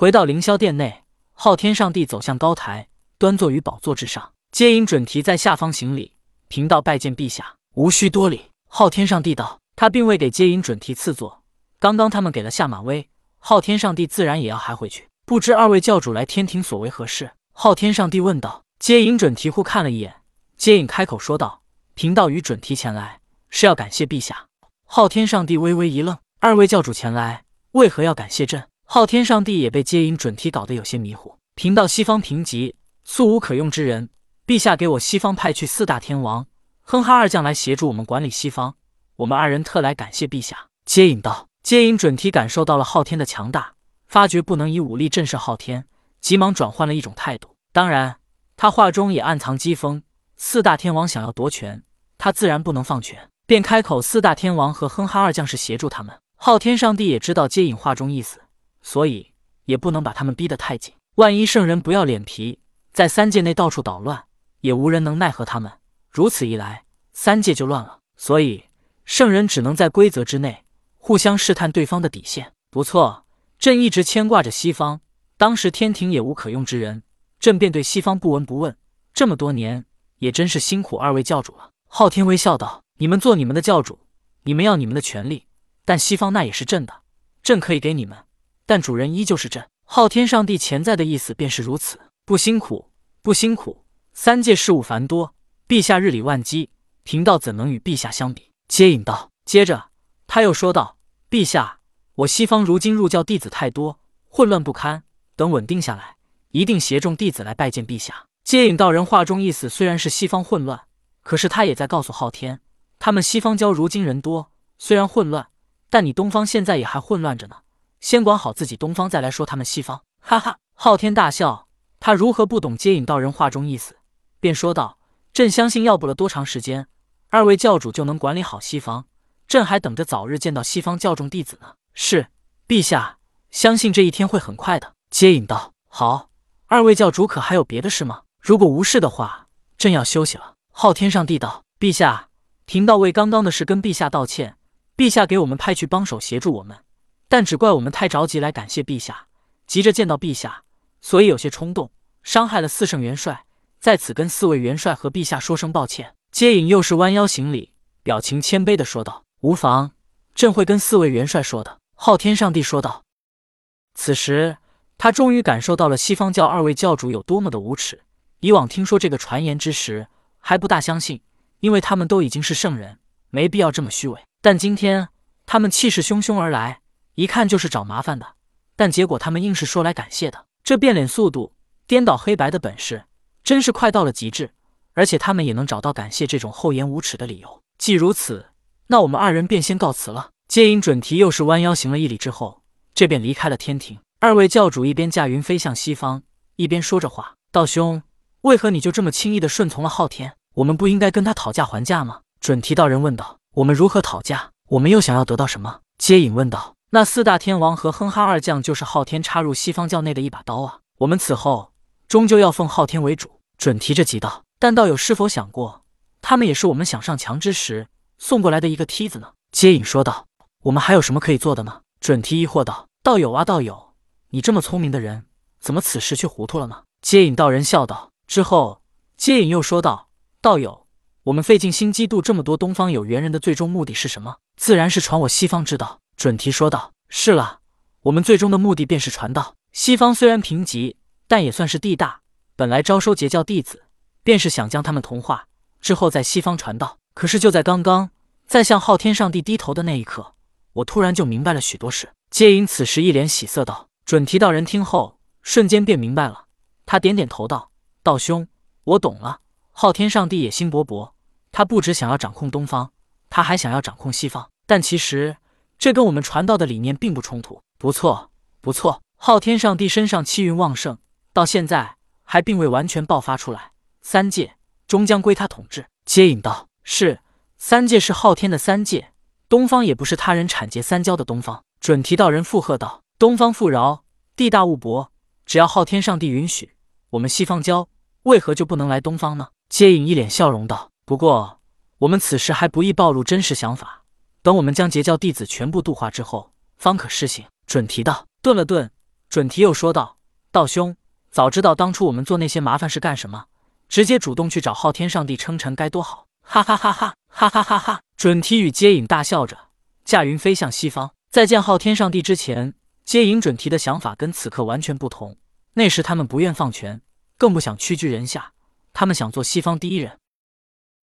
回到凌霄殿内，昊天上帝走向高台，端坐于宝座之上。接引准提在下方行礼，贫道拜见陛下，无需多礼。昊天上帝道：“他并未给接引准提赐座，刚刚他们给了下马威，昊天上帝自然也要还回去。不知二位教主来天庭所为何事？”昊天上帝问道。接引准提忽看了一眼，接引开口说道：“贫道与准提前来，是要感谢陛下。”昊天上帝微微一愣：“二位教主前来，为何要感谢朕？”昊天上帝也被接引准提搞得有些迷糊。贫道西方贫瘠，素无可用之人。陛下给我西方派去四大天王、哼哈二将来协助我们管理西方，我们二人特来感谢陛下。接引道，接引准提感受到了昊天的强大，发觉不能以武力震慑昊天，急忙转换了一种态度。当然，他话中也暗藏讥讽。四大天王想要夺权，他自然不能放权，便开口：四大天王和哼哈二将是协助他们。昊天上帝也知道接引话中意思，所以也不能把他们逼得太紧。万一圣人不要脸皮，在三界内到处捣乱。也无人能奈何他们，如此一来，三界就乱了。所以圣人只能在规则之内，互相试探对方的底线。不错，朕一直牵挂着西方，当时天庭也无可用之人，朕便对西方不闻不问。这么多年，也真是辛苦二位教主了。昊天微笑道：“你们做你们的教主，你们要你们的权利，但西方那也是朕的，朕可以给你们，但主人依旧是朕。昊天上帝潜在的意思便是如此。不辛苦，不辛苦。”三界事务繁多，陛下日理万机，贫道怎能与陛下相比？接引道。接着他又说道：“陛下，我西方如今入教弟子太多，混乱不堪。等稳定下来，一定携众弟子来拜见陛下。”接引道人话中意思虽然是西方混乱，可是他也在告诉昊天，他们西方教如今人多，虽然混乱，但你东方现在也还混乱着呢。先管好自己东方，再来说他们西方。哈哈，昊天大笑，他如何不懂接引道人话中意思？便说道：“朕相信，要不了多长时间，二位教主就能管理好西方。朕还等着早日见到西方教众弟子呢。”是，陛下，相信这一天会很快的。接引道：“好，二位教主可还有别的事吗？如果无事的话，朕要休息了。”昊天上帝道：“陛下，贫道为刚刚的事跟陛下道歉。陛下给我们派去帮手协助我们，但只怪我们太着急来感谢陛下，急着见到陛下，所以有些冲动，伤害了四圣元帅。”在此跟四位元帅和陛下说声抱歉。接引又是弯腰行礼，表情谦卑的说道：“无妨，朕会跟四位元帅说的。”昊天上帝说道。此时他终于感受到了西方教二位教主有多么的无耻。以往听说这个传言之时，还不大相信，因为他们都已经是圣人，没必要这么虚伪。但今天他们气势汹汹而来，一看就是找麻烦的。但结果他们硬是说来感谢的，这变脸速度、颠倒黑白的本事。真是快到了极致，而且他们也能找到感谢这种厚颜无耻的理由。既如此，那我们二人便先告辞了。接引准提又是弯腰行了一礼之后，这便离开了天庭。二位教主一边驾云飞向西方，一边说着话：“道兄，为何你就这么轻易的顺从了昊天？我们不应该跟他讨价还价吗？”准提道人问道：“我们如何讨价？我们又想要得到什么？”接引问道：“那四大天王和哼哈二将就是昊天插入西方教内的一把刀啊！我们此后终究要奉昊天为主。”准提着急道：“但道友是否想过，他们也是我们想上墙之时送过来的一个梯子呢？”接引说道：“我们还有什么可以做的吗？”准提疑惑道：“道友啊，道友，你这么聪明的人，怎么此时却糊涂了呢？”接引道人笑道。之后，接引又说道：“道友，我们费尽心机渡这么多东方有缘人的最终目的是什么？自然是传我西方之道。”准提说道：“是了，我们最终的目的便是传道。西方虽然贫瘠，但也算是地大。”本来招收截教弟子，便是想将他们同化，之后在西方传道。可是就在刚刚，在向昊天上帝低头的那一刻，我突然就明白了许多事。接引此时一脸喜色道：“准提道人听后，瞬间便明白了。他点点头道：‘道兄，我懂了。’昊天上帝野心勃勃，他不只想要掌控东方，他还想要掌控西方。但其实这跟我们传道的理念并不冲突。不错，不错。昊天上帝身上气运旺盛，到现在。”还并未完全爆发出来，三界终将归他统治。接引道：“是，三界是昊天的三界，东方也不是他人产劫三焦的东方。”准提道人附和道：“东方富饶，地大物博，只要昊天上帝允许，我们西方教为何就不能来东方呢？”接引一脸笑容道：“不过，我们此时还不宜暴露真实想法，等我们将截教弟子全部度化之后，方可施行。”准提道顿了顿，准提又说道：“道兄，早知道当初我们做那些麻烦事干什么？直接主动去找昊天上帝称臣该多好！”哈哈哈哈哈哈哈哈！准提与接引大笑着，驾云飞向西方。在见昊天上帝之前，接引准提的想法跟此刻完全不同。那时他们不愿放权，更不想屈居人下，他们想做西方第一人。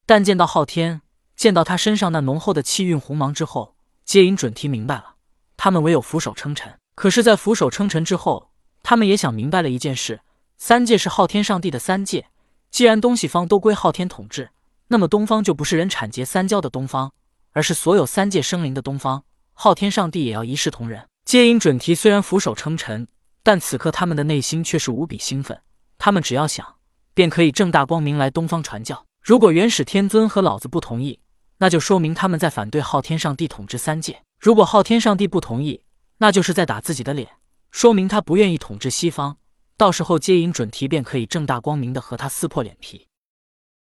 但见到昊天，见到他身上那浓厚的气运红芒之后，接引准提明白了，他们唯有俯首称臣。可是，在俯首称臣之后，他们也想明白了一件事：三界是昊天上帝的三界，既然东西方都归昊天统治。那么东方就不是人产劫三焦的东方，而是所有三界生灵的东方。昊天上帝也要一视同仁。接引准提虽然俯首称臣，但此刻他们的内心却是无比兴奋。他们只要想，便可以正大光明来东方传教。如果元始天尊和老子不同意，那就说明他们在反对昊天上帝统治三界。如果昊天上帝不同意，那就是在打自己的脸，说明他不愿意统治西方。到时候接引准提便可以正大光明的和他撕破脸皮。